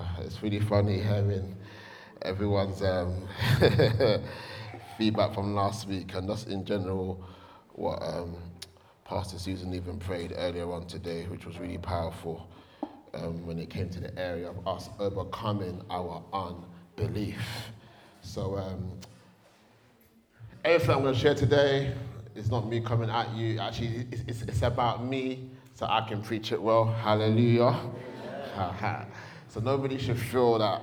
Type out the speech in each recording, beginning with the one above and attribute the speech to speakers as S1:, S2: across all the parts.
S1: it's really funny hearing everyone's um, feedback from last week and just in general what um, Pastor Susan even prayed earlier on today, which was really powerful um, when it came to the area of us overcoming our unbelief. So, um, everything I'm going to share today is not me coming at you. Actually, it's, it's, it's about me so I can preach it well. Hallelujah. So, nobody should feel that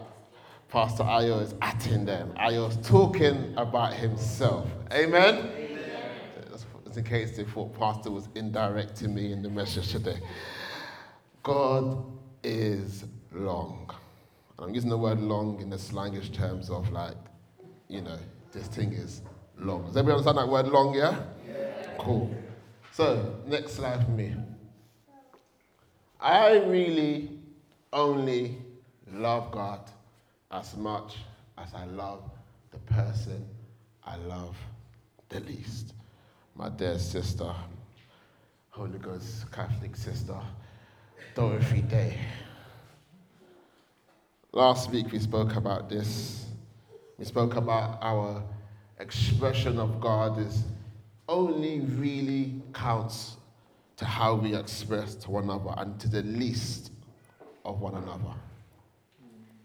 S1: Pastor Ayo is atting them. Ayo's talking about himself. Amen? Just in case they thought Pastor was indirect to me in the message today. God is long. I'm using the word long in the slangish terms of like, you know, this thing is long. Does everybody understand that word long, yeah? yeah? Cool. So, next slide for me. I really only love God as much as I love the person I love the least. My dear sister, Holy Ghost Catholic sister, Dorothy Day. Last week we spoke about this. We spoke about our expression of God is only really counts to how we express to one another and to the least of one another.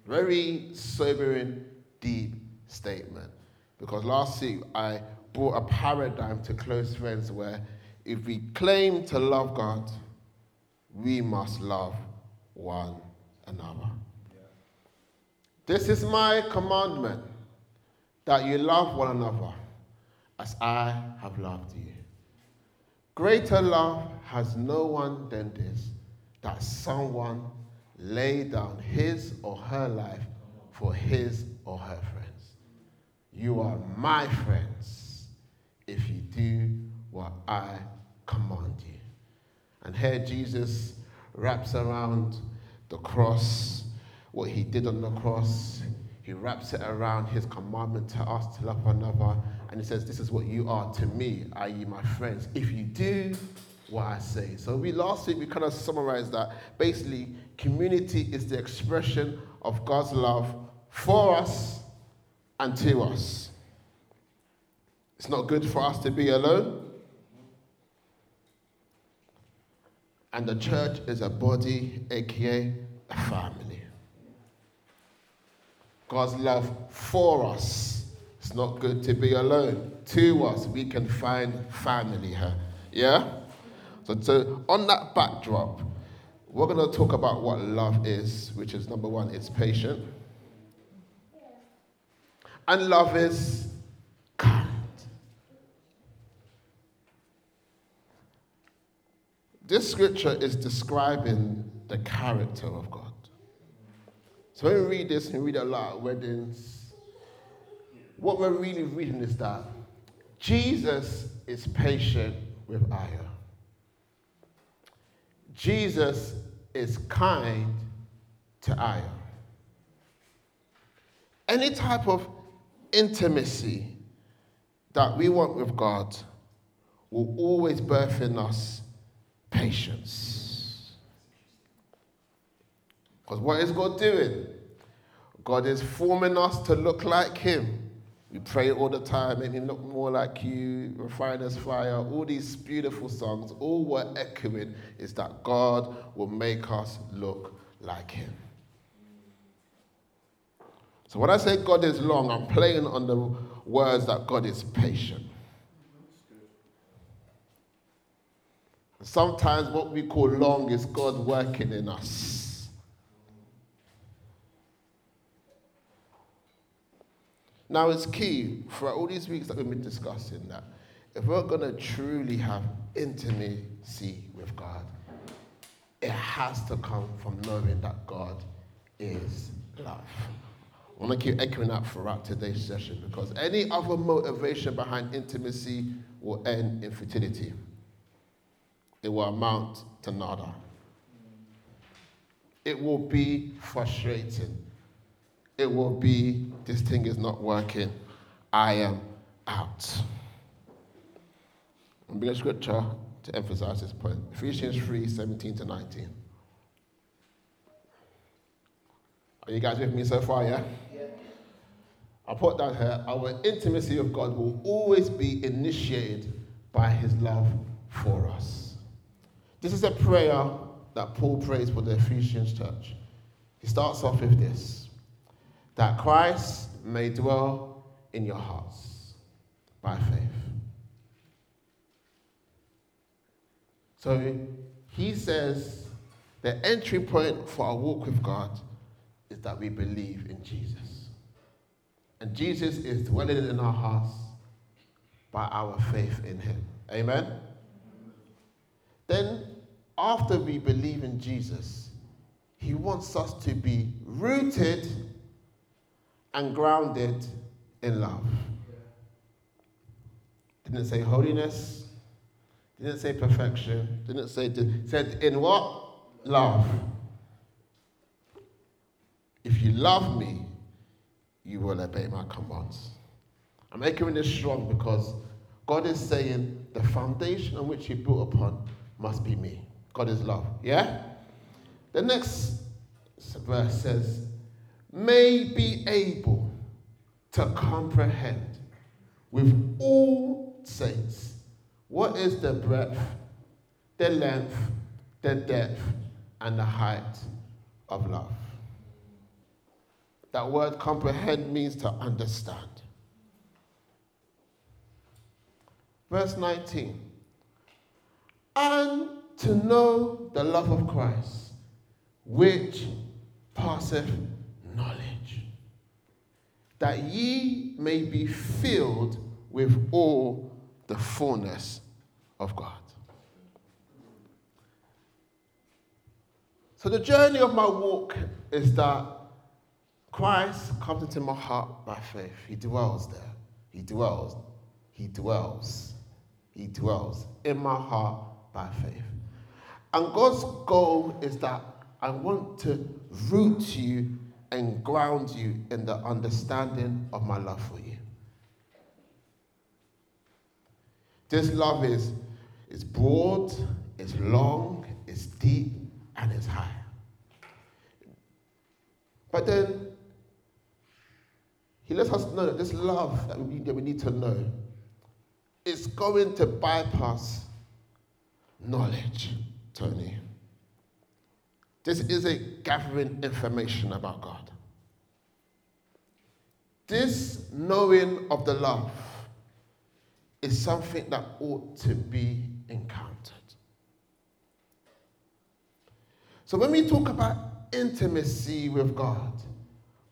S1: Very sobering, deep statement. Because last week I brought a paradigm to close friends where if we claim to love God, we must love one another. This is my commandment that you love one another as I have loved you. Greater love has no one than this that someone lay down his or her life for his or her friends. You are my friends if you do what I command you. And here Jesus wraps around the cross what he did on the cross. He wraps it around his commandment to us to love one another. And he says, This is what you are to me, i.e., my friends, if you do what I say. So we last week we kind of summarized that basically community is the expression of God's love for us and to us. It's not good for us to be alone. And the church is a body, aka a family. God's love for us. It's not good to be alone. To us, we can find family here. Yeah? So, so on that backdrop, we're going to talk about what love is, which is number one, it's patient. And love is kind. This scripture is describing the character of God. So when we read this and read a lot of weddings, what we're really reading is that Jesus is patient with Ayo. Jesus is kind to Ayo. Any type of intimacy that we want with God will always birth in us patience. Because what is God doing? God is forming us to look like Him. We pray all the time, make me look more like you, refiner's fire, all these beautiful songs, all we're echoing is that God will make us look like Him. So when I say God is long, I'm playing on the words that God is patient. Sometimes what we call long is God working in us. Now, it's key for all these weeks that we've been discussing that if we're going to truly have intimacy with God, it has to come from knowing that God is love. I want to keep echoing that throughout today's session because any other motivation behind intimacy will end in futility. It will amount to nada. It will be frustrating it will be this thing is not working. I am out. I'm bring a scripture to emphasize this point Ephesians 3 17 to 19. Are you guys with me so far, yeah? yeah. I put down here our intimacy with God will always be initiated by his love for us. This is a prayer that Paul prays for the Ephesians church. He starts off with this that Christ may dwell in your hearts by faith. So he says the entry point for our walk with God is that we believe in Jesus. And Jesus is dwelling in our hearts by our faith in him. Amen? Then, after we believe in Jesus, he wants us to be rooted and grounded in love. Didn't say holiness, didn't say perfection, didn't say, said in what? Love. If you love me, you will obey my commands. I'm making this strong because God is saying the foundation on which you built upon must be me. God is love. Yeah? The next verse says, may be able to comprehend with all saints what is the breadth, the length, the depth, and the height of love. That word comprehend means to understand. Verse 19. And to know the love of Christ, which passeth knowledge, that ye may be filled with all the fullness of God. So, the journey of my walk is that Christ comes into my heart by faith. He dwells there. He dwells. He dwells. He dwells in my heart by faith. And God's goal is that I want to root you and ground you in the understanding of my love for you. This love is, is broad, it's long, it's deep, and it's high. But then he lets us know that this love that we, that we need to know is going to bypass knowledge, Tony. This is a gathering information about God. This knowing of the love is something that ought to be encountered. So when we talk about intimacy with God,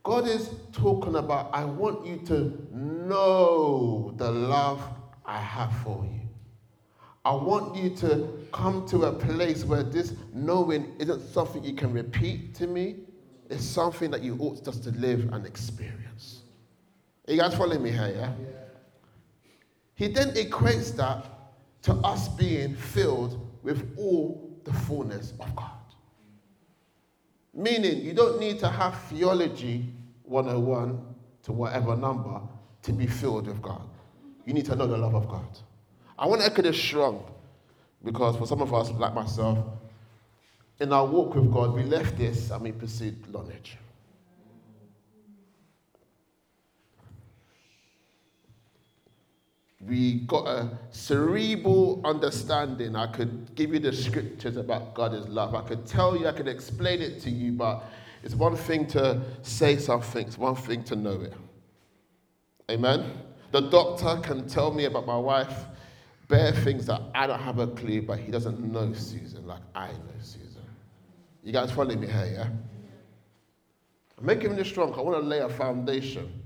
S1: God is talking about, I want you to know the love I have for you. I want you to come to a place where this knowing isn't something you can repeat to me, it's something that you ought just to live and experience. Are you guys following me here, yeah? yeah? He then equates that to us being filled with all the fullness of God. Meaning, you don't need to have theology 101 to whatever number to be filled with God. You need to know the love of God. I want to echo this strong because for some of us, like myself, in our walk with God, we left this and we pursued knowledge. we got a cerebral understanding. I could give you the scriptures about God's love. I could tell you, I could explain it to you, but it's one thing to say something, it's one thing to know it. Amen? The doctor can tell me about my wife bare things that I don't have a clue, but he doesn't know Susan like I know Susan. You guys follow me here, yeah? I'm making this strong. I want to lay a foundation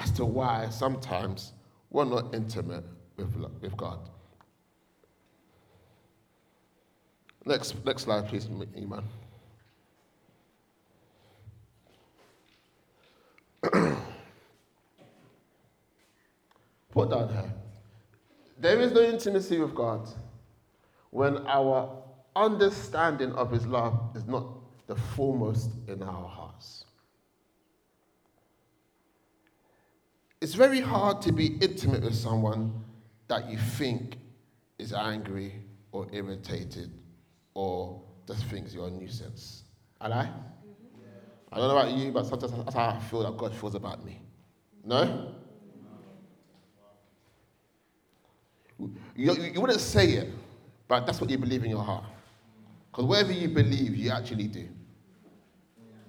S1: as to why sometimes we're not intimate with, with God. Next, next slide, please, Iman. Put down here. There is no intimacy with God when our understanding of His love is not the foremost in our hearts. It's very hard to be intimate with someone that you think is angry or irritated or just thinks you're a nuisance. Am I? I don't know about you, but sometimes that's how I feel that God feels about me. No? You, you, wouldn't say it, but that's what you believe in your heart. Because whatever you believe, you actually do.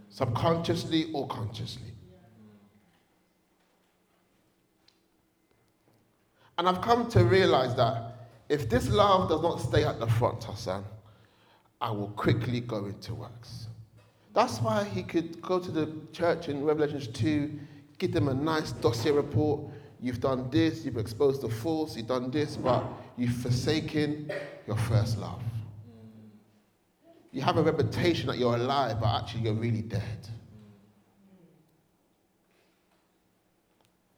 S1: Subconsciously or consciously. And I've come to realize that if this love does not stay at the front, Hassan, I will quickly go into works. That's why he could go to the church in Revelations 2, give them a nice dossier report. You've done this, you've exposed the false, you've done this, but you've forsaken your first love. You have a reputation that you're alive, but actually you're really dead.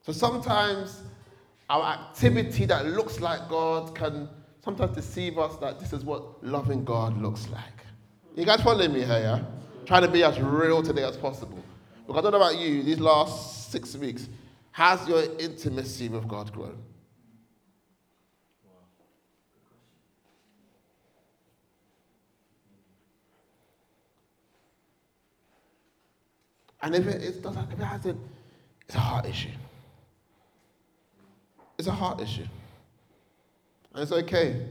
S1: So sometimes our activity that looks like God can sometimes deceive us that this is what loving God looks like. You guys following me here, yeah? Trying to be as real today as possible. Because I don't know about you, these last six weeks, has your intimacy with God grown? And if it, doesn't, if it hasn't, it's a heart issue. It's a heart issue. And it's okay.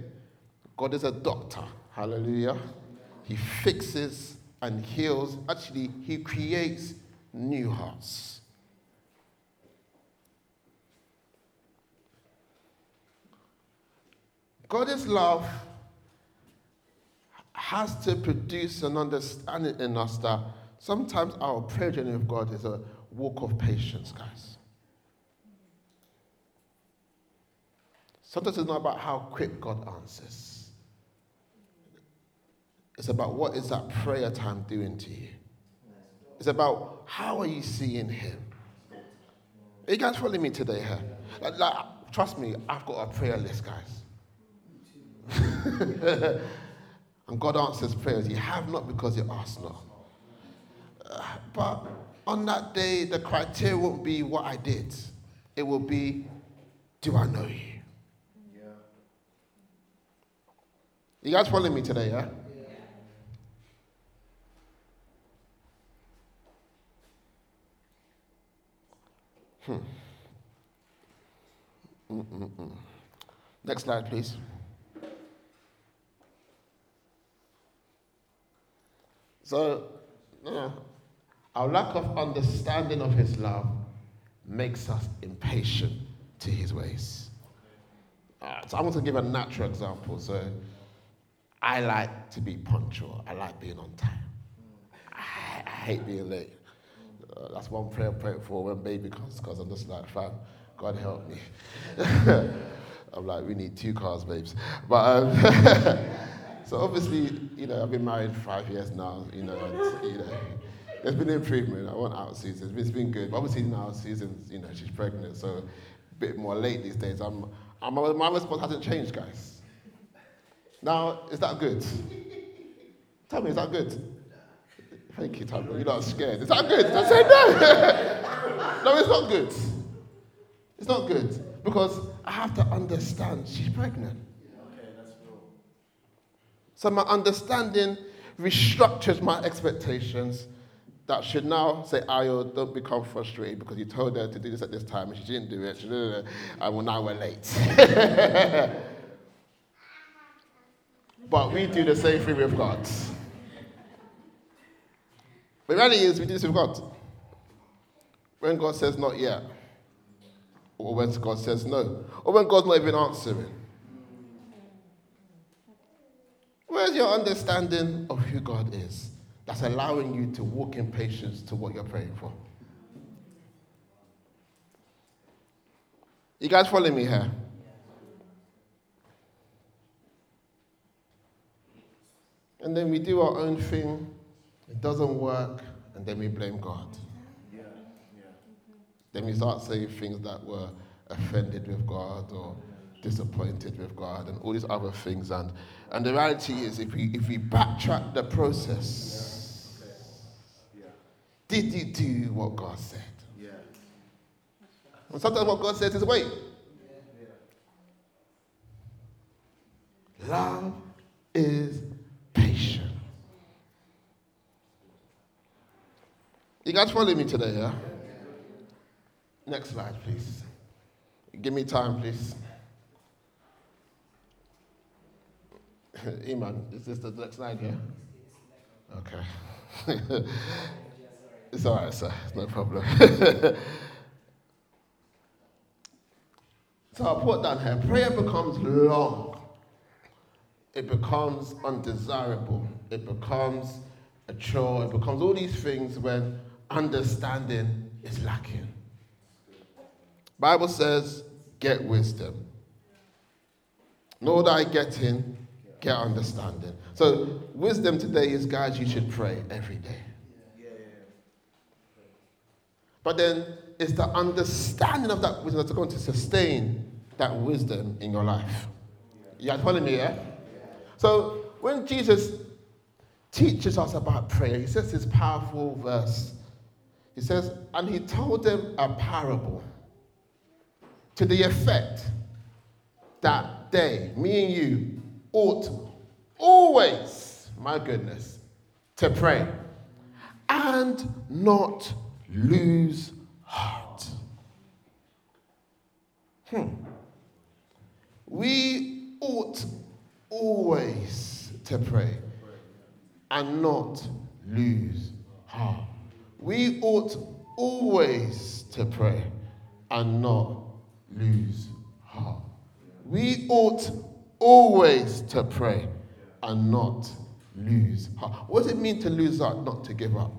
S1: God is a doctor. Hallelujah. He fixes and heals. Actually, He creates new hearts. God's love has to produce an understanding in us that sometimes our prayer journey with God is a walk of patience, guys. Sometimes it's not about how quick God answers. It's about what is that prayer time doing to you. It's about how are you seeing Him. Are you guys following me today here? Like, like, trust me, I've got a prayer list, guys. and God answers prayers. You have not because you ask not. Uh, but on that day, the criteria won't be what I did. It will be, do I know you? You guys following me today, yeah? Hmm. Mm-mm-mm. Next slide, please. So, our lack of understanding of His love makes us impatient to His ways. Uh, so, I want to give a natural example. So, I like to be punctual. I like being on time. I, I hate being late. Uh, that's one prayer I pray for when baby comes, because I'm just like, fam, God help me. I'm like, we need two cars, babes. But um, so obviously, you know, I've been married five years now. You know, and, you know, there's been improvement. I want out Susan. It's been good. But obviously now Susan's, you know, she's pregnant, so a bit more late these days. I'm, I'm my response hasn't changed, guys. Now, is that good? Tell me, is that good? Thank you, Tanya. You're not scared. Is that good? I say no. no, it's not good. It's not good because I have to understand she's pregnant. So my understanding restructures my expectations that should now say, Ayo, don't become frustrated because you told her to do this at this time and she didn't do it. And well, now we're late. But we do the same thing with God. The reality is, we do this with God. When God says not yet, or when God says no, or when God's not even answering. Where's your understanding of who God is that's allowing you to walk in patience to what you're praying for? You guys following me here? And then we do our own thing, it doesn't work, and then we blame God. Yeah. Yeah. Then we start saying things that were offended with God or disappointed with God and all these other things. And, and the reality is, if we, if we backtrack the process, did you do what God said? And sometimes what God says is wait. Love is patient. You guys follow me today, yeah? Next slide, please. Give me time, please. Iman, is this the next slide here? Okay. it's all right, sir. No problem. so I'll put down here prayer becomes long, it becomes undesirable, it becomes a chore, it becomes all these things when understanding is lacking. Bible says, get wisdom. Know that I get understanding. So, wisdom today is, guys, you should pray every day. But then it's the understanding of that wisdom that's going to sustain that wisdom in your life. You guys following me, yeah? So when Jesus teaches us about prayer, he says this powerful verse. He says, and he told them a parable to the effect that they, me and you, ought always, my goodness, to pray and not lose heart. Hmm. We ought always to pray and not lose heart. We ought always to pray and not lose heart. We ought always to pray and not lose heart. What does it mean to lose heart, not to give up?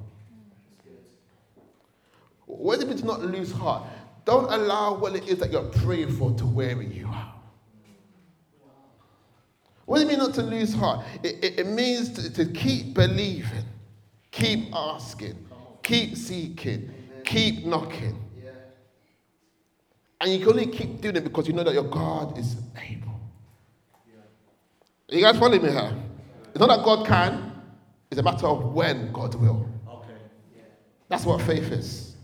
S1: What does it mean to not lose heart? Don't allow what it is that you're praying for to weary you out. What does it mean not to lose heart? It, it, it means to, to, keep believing, keep asking, keep seeking, keep knocking. And you can only keep doing it because you know that your God is able. You guys follow me here? It's not that God can, it's a matter of when God will. Okay. That's what faith is.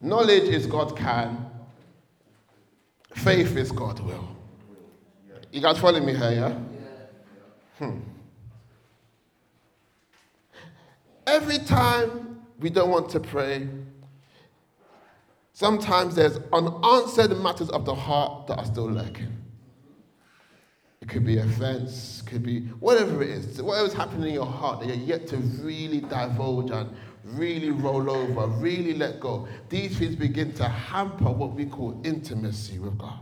S1: Knowledge is God can, faith is God will. You guys follow me here, yeah? Hmm. Every time we don't want to pray, sometimes there's unanswered matters of the heart that are still lurking. It could be offense, could be whatever it is, whatever's happening in your heart that you're yet to really divulge and really roll over, really let go. These things begin to hamper what we call intimacy with God.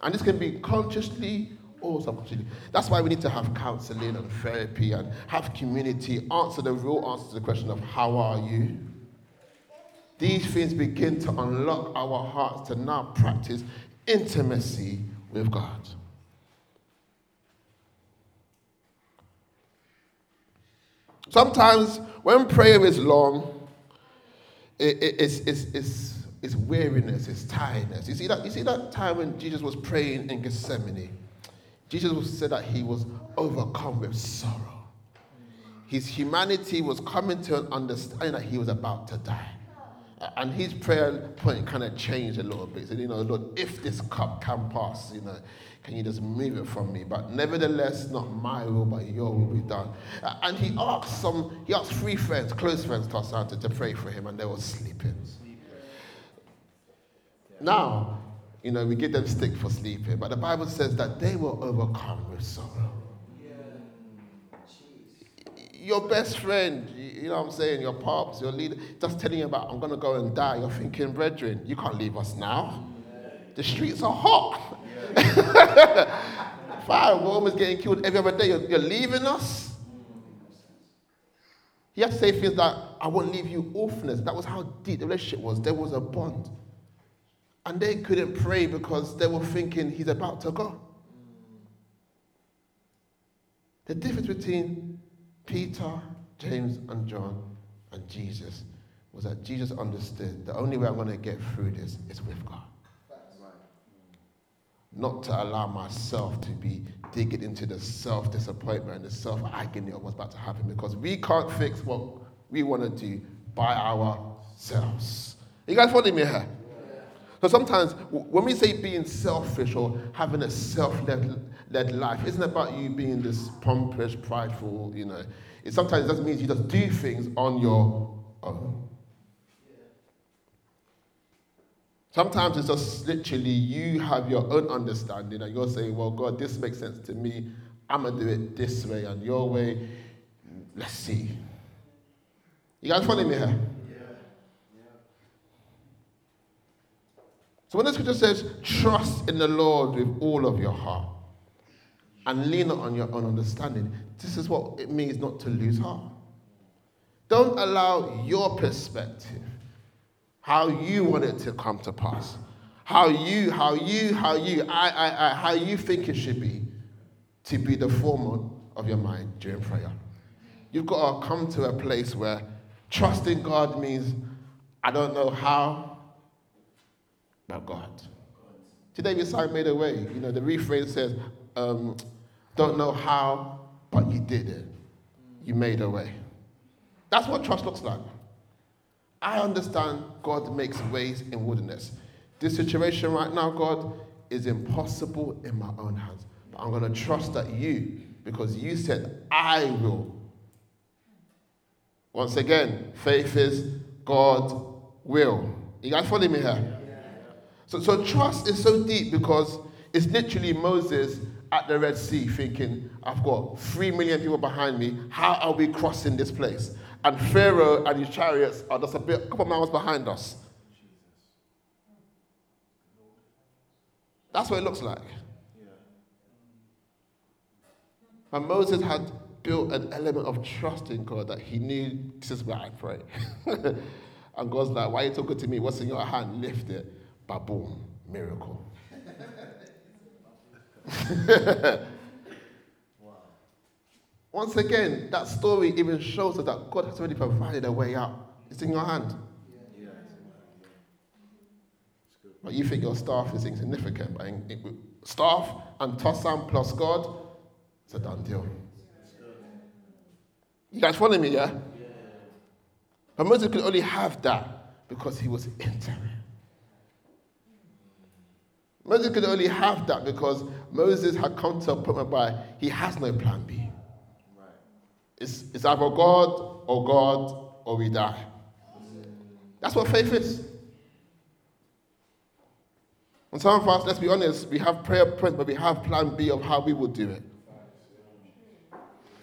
S1: And this can be consciously or subconsciously. That's why we need to have counseling and therapy and have community, answer the real answer to the question of how are you? These things begin to unlock our hearts to now practice intimacy with God. Sometimes when prayer is long, it, it, it's, it's, it's, it's weariness, it's tiredness. You see, that, you see that time when Jesus was praying in Gethsemane? Jesus said that he was overcome with sorrow. His humanity was coming to an understanding that he was about to die. And his prayer point kind of changed a little bit. He said, you know, Lord, if this cup can pass, you know, can you just move it from me? But nevertheless, not my will, but your will be done. And he asked some, he asked three friends, close friends to Asante, to pray for him, and they were sleeping. Now, you know, we give them stick for sleeping, but the Bible says that they were overcome with sorrow. Your best friend, you know what I'm saying, your pops, your leader, just telling you about, I'm going to go and die. You're thinking, brethren, you can't leave us now. The streets are hot. Fire is getting killed every other day. You're, you're leaving us. He had to say things like, I won't leave you orphaners. That was how deep the relationship was. There was a bond. And they couldn't pray because they were thinking he's about to go. The difference between Peter, James, and John and Jesus was that Jesus understood the only way I'm going to get through this is with God not to allow myself to be digging into the self disappointment and the self agony of what's about to happen because we can't fix what we want to do by ourselves. You guys following me here? So sometimes when we say being selfish or having a self life isn't about you being this pompous, prideful, you know. It sometimes doesn't mean you just do things on your own. Sometimes it's just literally you have your own understanding and you're saying, well, God, this makes sense to me. I'm going to do it this way and your way. Let's see. You guys follow me here? Yeah. So when the scripture says, trust in the Lord with all of your heart and lean not on your own understanding, this is what it means not to lose heart. Don't allow your perspective, how you want it to come to pass, how you, how you, how you, I, I, I, how you think it should be, to be the form of your mind during prayer. You've got to come to a place where trusting God means I don't know how, but God. Today we sang made a way. You know, the refrain says, um, don't know how, but you did it. You made a way. That's what trust looks like. I understand God makes ways in wilderness. This situation right now, God, is impossible in my own hands. But I'm going to trust that you, because you said, I will. Once again, faith is God will. You guys follow me here? So, so trust is so deep because it's literally Moses at the Red Sea thinking, I've got three million people behind me. How are we crossing this place? And Pharaoh and his chariots are just a bit, a couple miles behind us. That's what it looks like. And Moses had built an element of trust in God that he knew this is where I pray. and God's like, Why are you talking to me? What's in your hand? Lift it boom, miracle. Once again, that story even shows us that God has already provided a way out. It's in your hand. But you think your staff is insignificant, but staff and Tossam plus God, it's a done deal. You guys following me, yeah? But Moses could only have that because he was interim. Moses could only have that because Moses had come to a point whereby he has no plan B. It's, it's either God or God or we die. That's what faith is. And some of us, let's be honest, we have prayer points, but we have plan B of how we will do it.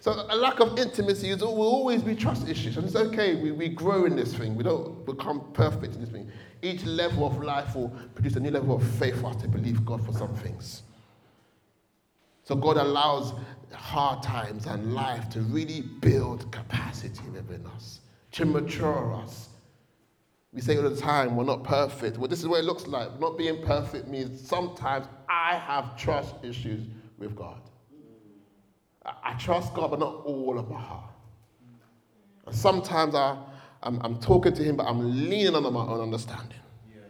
S1: So a lack of intimacy is, will always be trust issues. And it's okay, we, we grow in this thing. We don't become perfect in this thing. Each level of life will produce a new level of faith for us to believe God for some things. So God allows hard times and life to really build capacity within us, to mature us. We say all the time, we're not perfect. Well, this is what it looks like. Not being perfect means sometimes I have trust issues with God. I trust God, but not all of my heart. And sometimes I, I'm, I'm, talking to Him, but I'm leaning on my own understanding. Yeah.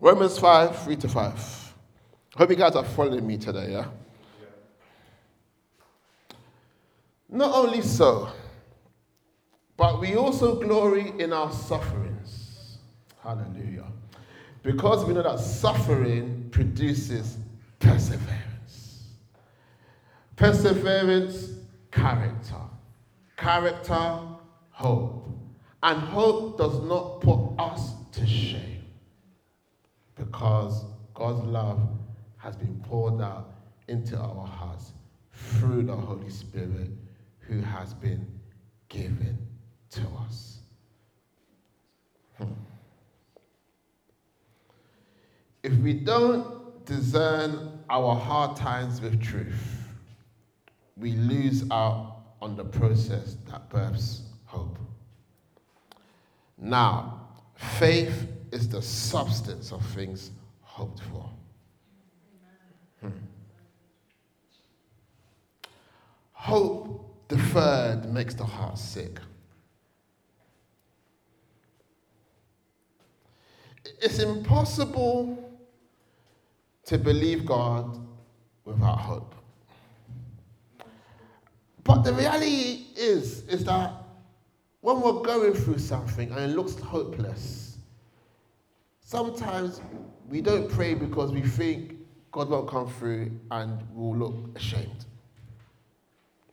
S1: Romans 5, 3 to 5. Hope you guys are following me today, yeah? yeah? Not only so, but we also glory in our sufferings. Hallelujah. Because we know that suffering produces perseverance. Perseverance, character. Character, hope. And hope does not put us to shame because God's love has been poured out into our hearts through the Holy Spirit who has been given to us. Hmm. If we don't discern our hard times with truth, we lose out on the process that births hope. Now, faith is the substance of things hoped for. Hmm. Hope deferred makes the heart sick. It's impossible to believe God without hope. But the reality is, is that when we're going through something and it looks hopeless, Sometimes we don't pray because we think God won't come through and we'll look ashamed.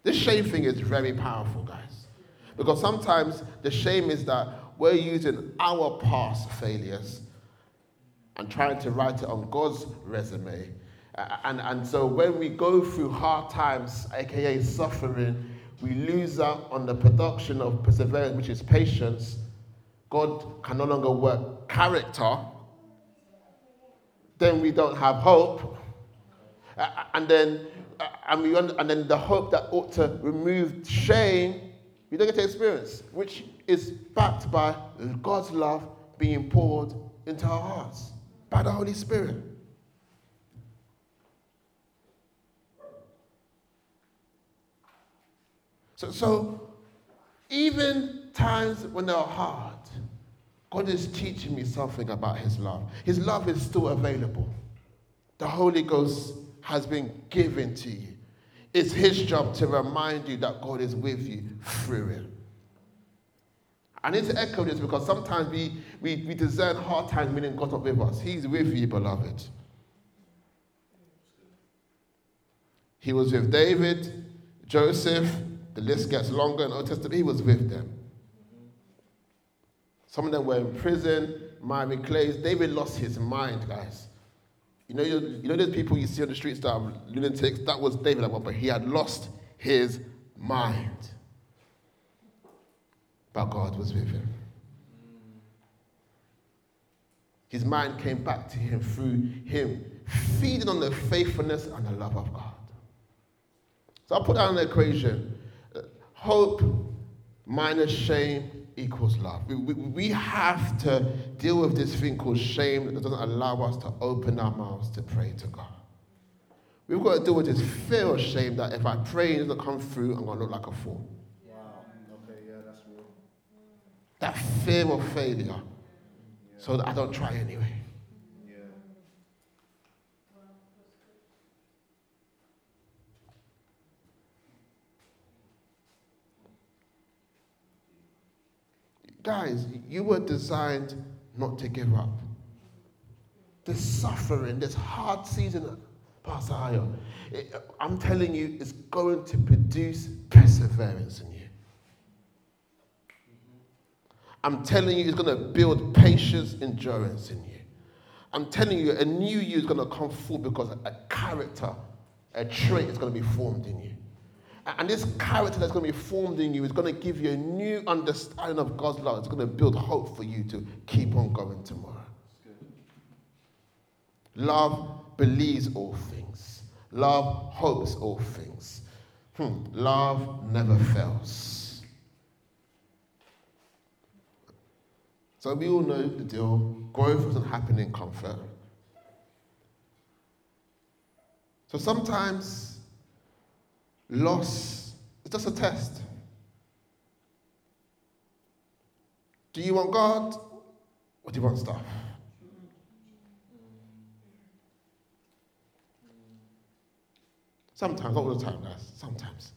S1: This shame thing is very powerful, guys. Because sometimes the shame is that we're using our past failures and trying to write it on God's resume. And, and so when we go through hard times, aka suffering, we lose out on the production of perseverance, which is patience. God can no longer work character. Then we don't have hope. And then, and, we, and then the hope that ought to remove shame, we don't get to experience, which is backed by God's love being poured into our hearts by the Holy Spirit. So, so even times when they're hard, God is teaching me something about His love. His love is still available. The Holy Ghost has been given to you. It's His job to remind you that God is with you through it. I need to echo this because sometimes we, we, we discern hard times meaning God's not with us. He's with you, beloved. He was with David, Joseph, the list gets longer in Old Testament. He was with them. Some of them were in prison, Miami Clays. David lost his mind, guys. You know, you, know those people you see on the streets that are lunatics? That was David point. He had lost his mind. But God was with him. His mind came back to him through him feeding on the faithfulness and the love of God. So I'll put that in the equation. Hope minus shame equals love. We, we, we, have to deal with this thing called shame that doesn't allow us to open our mouths to pray to God. We've got to deal with this fear of shame that if I pray and it doesn't come through, I'm going to look like a fool.
S2: Wow. Okay, yeah, that's real.
S1: That fear of failure. So I don't try anyway. Guys, you were designed not to give up. This suffering, this hard season, Pastor Ayo, I'm telling you, it's going to produce perseverance in you. I'm telling you, it's going to build patience, endurance in you. I'm telling you, a new you is going to come forth because a character, a trait is going to be formed in you. And this character that's going to be formed in you is going to give you a new understanding of God's love. It's going to build hope for you to keep on going tomorrow. Love believes all things, love hopes all things. Hmm. Love never fails. So we all know the deal. Growth doesn't happen in comfort. So sometimes Loss is just a test. Do you want God or do you want stuff? Sometimes, not all the time, guys. Sometimes.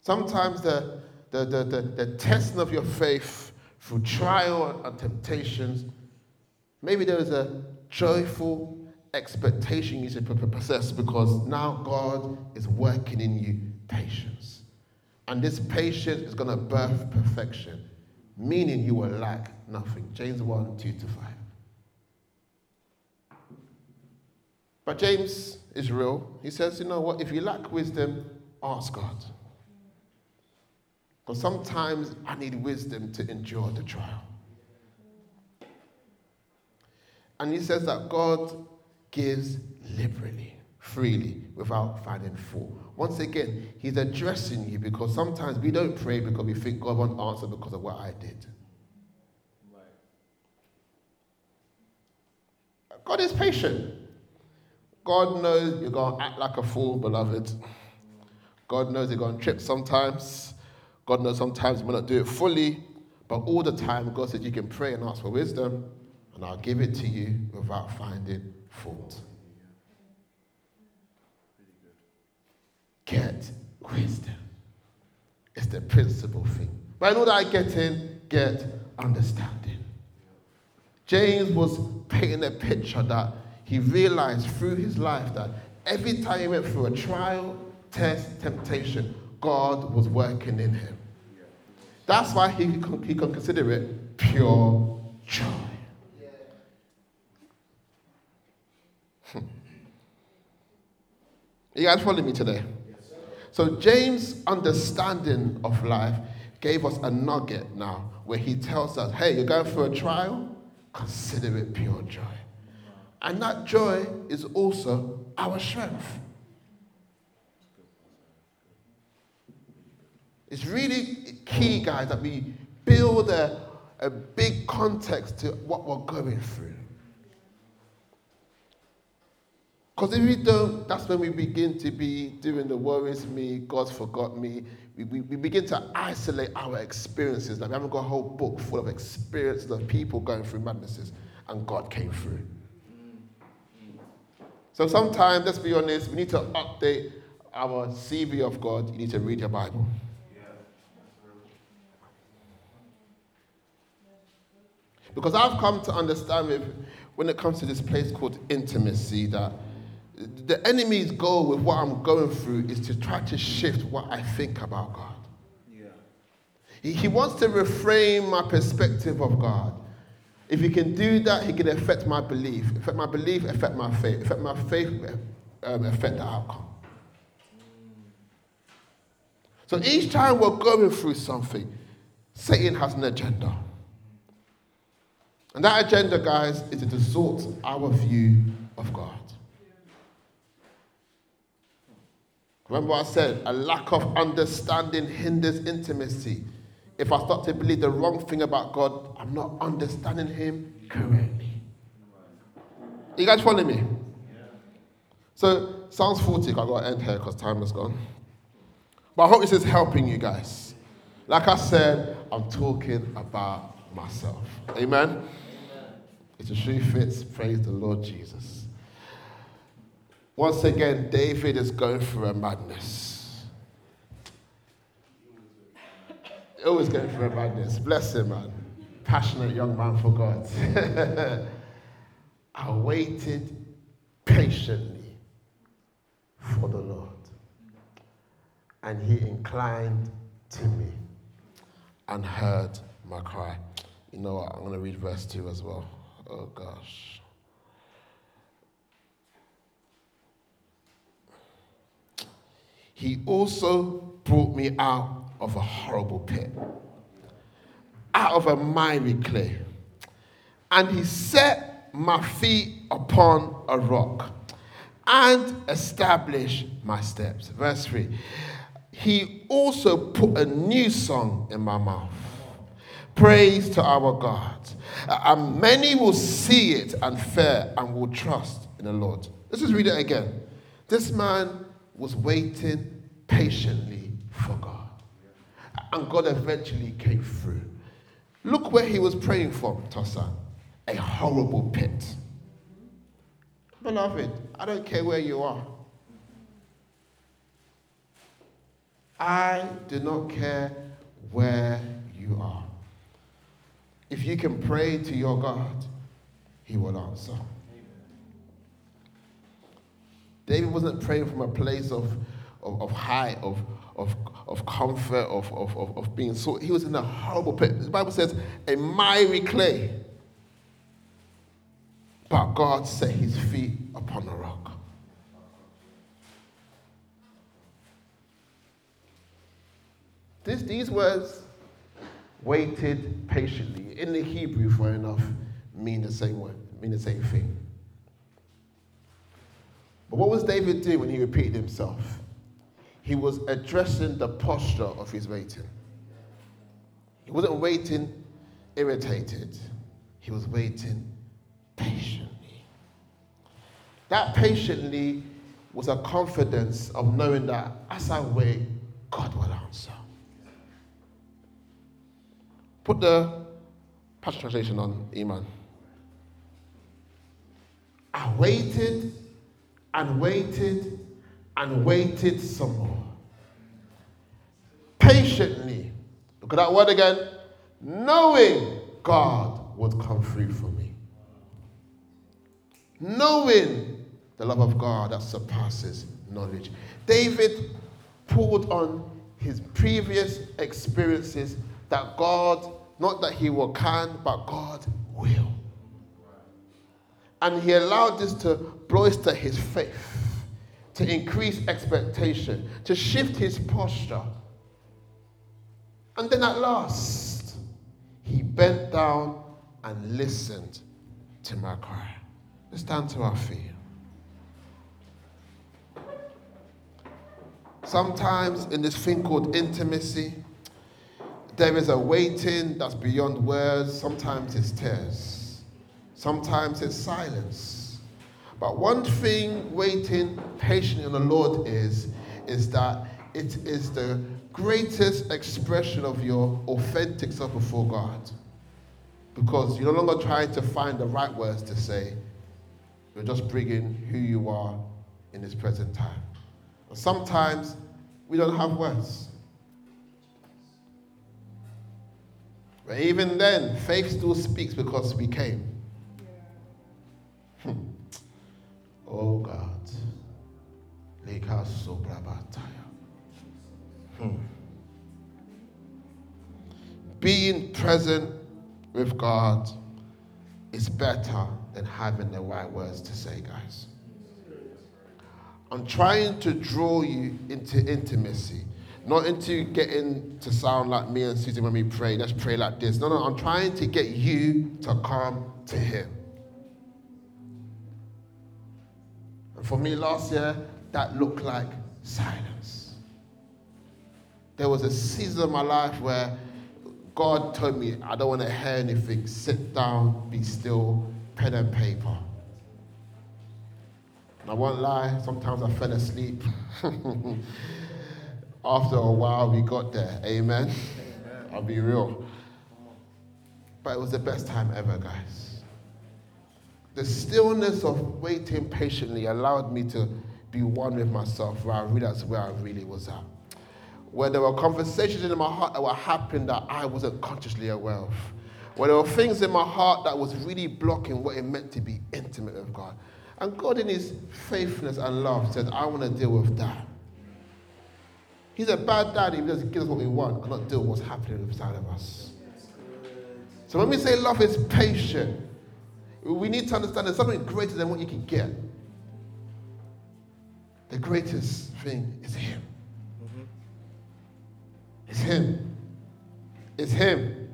S1: Sometimes the, the, the, the, the testing of your faith through trial and temptations, maybe there is a joyful expectation you should possess because now God is working in you patience. And this patience is going to birth perfection, meaning you will lack nothing. James 1 2 to 5. But James is real. He says, you know what? If you lack wisdom, ask God. Because sometimes I need wisdom to endure the trial. And he says that God gives liberally, freely, without finding fault. Once again, he's addressing you because sometimes we don't pray because we think God won't answer because of what I did. God is patient. God knows you're going to act like a fool, beloved. God knows you're going to trip sometimes. God knows sometimes you may not do it fully, but all the time, God said you can pray and ask for wisdom, and I'll give it to you without finding fault. Get wisdom. It's the principal thing. But in order I get in, get understanding. James was painting a picture that he realized through his life that every time he went through a trial, test, temptation, God was working in him. That's why he, he can consider it pure joy. Hmm. You guys follow me today? So, James' understanding of life gave us a nugget now where he tells us, hey, you're going through a trial, consider it pure joy. And that joy is also our strength. It's really key, guys, that we build a, a big context to what we're going through. Because if we don't, that's when we begin to be doing the worries me, God's forgot me. We, we, we begin to isolate our experiences. Like we haven't got a whole book full of experiences of people going through madnesses, and God came through. So sometimes, let's be honest, we need to update our CV of God. You need to read your Bible. Because I've come to understand with, when it comes to this place called intimacy that the enemy's goal with what I'm going through is to try to shift what I think about God. Yeah. He, he wants to reframe my perspective of God. If he can do that, he can affect my belief. Affect my belief, affect my faith. Affect my faith, um, affect the outcome. So each time we're going through something, Satan has an agenda. And that agenda, guys, is to distort our view of God. Remember what I said? A lack of understanding hinders intimacy. If I start to believe the wrong thing about God, I'm not understanding Him correctly. You guys follow me? So, Psalms 40, I've got to end here because time is gone. But I hope this is helping you guys. Like I said, I'm talking about myself. Amen? It's a shoe fits. Praise the Lord Jesus. Once again, David is going through a madness. Always going through a madness. Bless him, man. Passionate young man for God. I waited patiently for the Lord, and he inclined to me and heard my cry. You know what? I'm going to read verse 2 as well. Oh, gosh. He also brought me out of a horrible pit, out of a miry clay. And he set my feet upon a rock and established my steps. Verse 3. He also put a new song in my mouth. Praise to our God. And many will see it and fear and will trust in the Lord. Let's just read it again. This man was waiting patiently for God. And God eventually came through. Look where he was praying from, Tosa. A horrible pit. Beloved, I don't care where you are. I do not care where you are. If you can pray to your God, he will answer. David wasn't praying from a place of, of, of high, of, of, of comfort, of, of, of, of being so. He was in a horrible pit. The Bible says, a miry clay. But God set his feet upon a rock. This, these words, waited patiently, in the Hebrew, for enough, mean the same word, mean the same thing. But what was David doing when he repeated himself? He was addressing the posture of his waiting. He wasn't waiting irritated, he was waiting patiently. That patiently was a confidence of knowing that as I wait, God will answer. Put the Passion Translation on, Iman. I waited and waited and waited some more. Patiently, look at that word again, knowing God would come through for me. knowing the love of God that surpasses knowledge. David pulled on his previous experiences that God, not that he will can, but God will. And he allowed this to bolster his faith, to increase expectation, to shift his posture. And then at last, he bent down and listened to my cry. Let's stand to our feet. Sometimes in this thing called intimacy, there is a waiting that's beyond words. Sometimes it's tears. Sometimes it's silence. But one thing waiting patiently on the Lord is, is that it is the greatest expression of your authentic self before God. Because you're no longer trying to find the right words to say, you're just bringing who you are in this present time. Sometimes we don't have words. But even then, faith still speaks because we came. Hmm. Oh God. Hmm. Being present with God is better than having the right words to say, guys. I'm trying to draw you into intimacy, not into getting to sound like me and Susan when we pray. Let's pray like this. No, no, I'm trying to get you to come to Him. And for me last year, that looked like silence. There was a season of my life where God told me, I don't want to hear anything. Sit down, be still, pen and paper. I won't lie, sometimes I fell asleep. After a while, we got there. Amen. Amen. I'll be real. But it was the best time ever, guys. The stillness of waiting patiently allowed me to be one with myself, where I realized where I really was at. Where there were conversations in my heart that were happening that I wasn't consciously aware of. Where there were things in my heart that was really blocking what it meant to be intimate with God. And God, in His faithfulness and love, said, I want to deal with that. He's a bad daddy He doesn't give us what we want and not deal with what's happening inside of us. So when we say love is patient, we need to understand there's something greater than what you can get. The greatest thing is Him. Mm-hmm. It's Him. It's Him.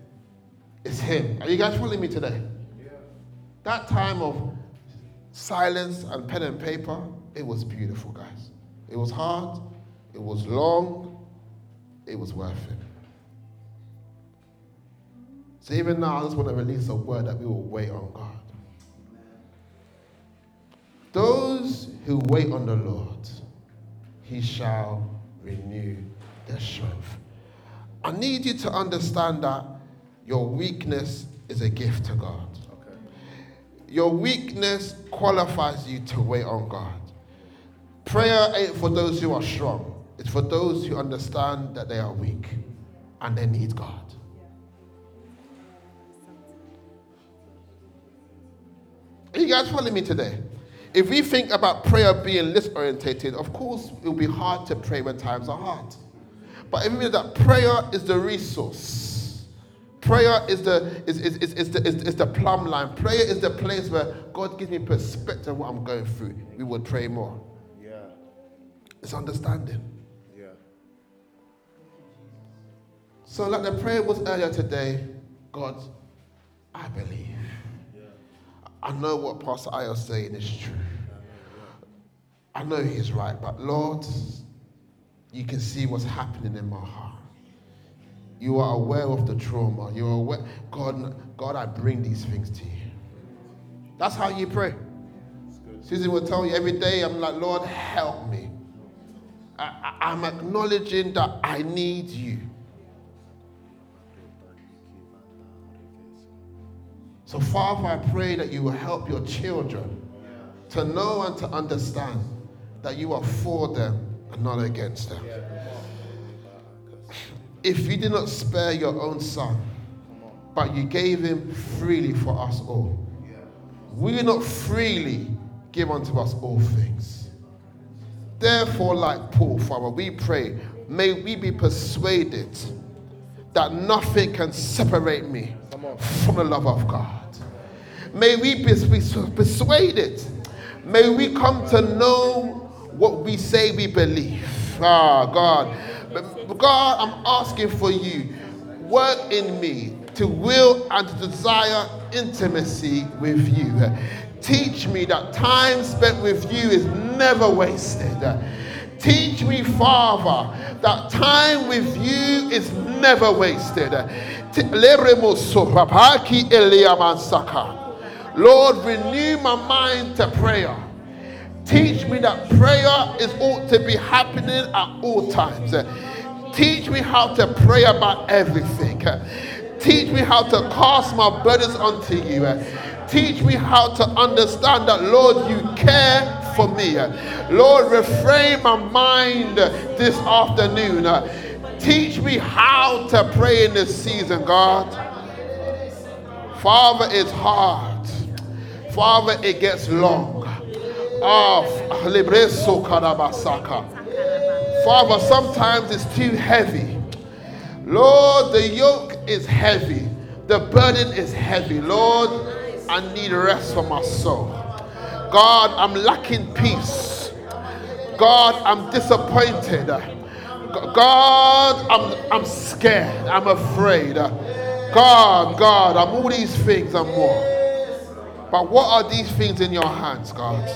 S1: It's Him. Are you guys following me today? Yeah. That time of silence and pen and paper, it was beautiful, guys. It was hard, it was long, it was worth it. So even now, I just want to release a word that we will wait on God. Those who wait on the Lord, he shall renew their strength. I need you to understand that your weakness is a gift to God. Your weakness qualifies you to wait on God. Prayer ain't for those who are strong, it's for those who understand that they are weak and they need God. Are you guys following me today? If we think about prayer being list orientated, of course it will be hard to pray when times are hard. But it means that prayer is the resource Prayer is the, is, is, is, is, the, is, is the plumb line. Prayer is the place where God gives me perspective of what I'm going through. We will pray more. Yeah. It's understanding. So, like the prayer was earlier today, God, I believe. Yeah. I know what Pastor Ayo is saying is true. I know he's right, but Lord, you can see what's happening in my heart. You are aware of the trauma. You're aware. God, God, I bring these things to you. That's how you pray. Susan will tell you every day, I'm like, Lord, help me. I, I'm acknowledging that I need you. So, Father, I pray that you will help your children to know and to understand that you are for them and not against them if you did not spare your own son, but you gave him freely for us all, will not freely give unto us all things? Therefore, like Paul, Father, we pray, may we be persuaded that nothing can separate me from the love of God. May we be persuaded. May we come to know what we say we believe. Ah, God. God, I'm asking for you, work in me to will and to desire intimacy with you. Teach me that time spent with you is never wasted. Teach me, Father, that time with you is never wasted. Lord, renew my mind to prayer. Teach me that prayer is ought to be happening at all times. Teach me how to pray about everything. Teach me how to cast my burdens unto you. Teach me how to understand that, Lord, you care for me. Lord, refrain my mind this afternoon. Teach me how to pray in this season, God. Father, it's hard. Father, it gets long. Ah, Father, sometimes it's too heavy. Lord, the yoke is heavy. The burden is heavy. Lord, I need rest for my soul. God, I'm lacking peace. God, I'm disappointed. God, I'm, I'm scared. I'm afraid. God, God, I'm all these things and more. But what are these things in your hands, God?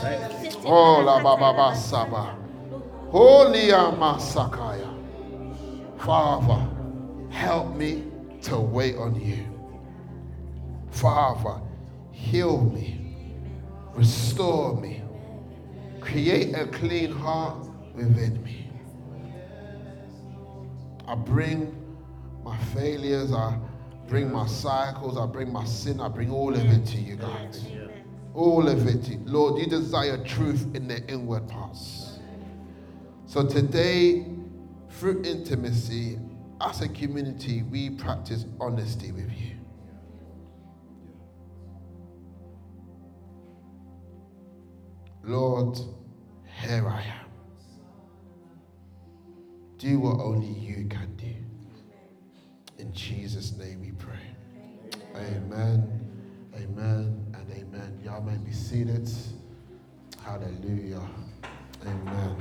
S1: Oh, la ba ba ba saba. Holy Amasakaya. Father, help me to wait on you. Father, heal me, restore me, create a clean heart within me. I bring my failures, I bring my cycles, I bring my sin, I bring all of it to you, God. All of it. Lord, you desire truth in the inward parts. So today, through intimacy, as a community, we practice honesty with you. Lord, here I am. Do what only you can do. In Jesus' name. Amen, amen, and amen. Y'all may be seated. Hallelujah. Amen.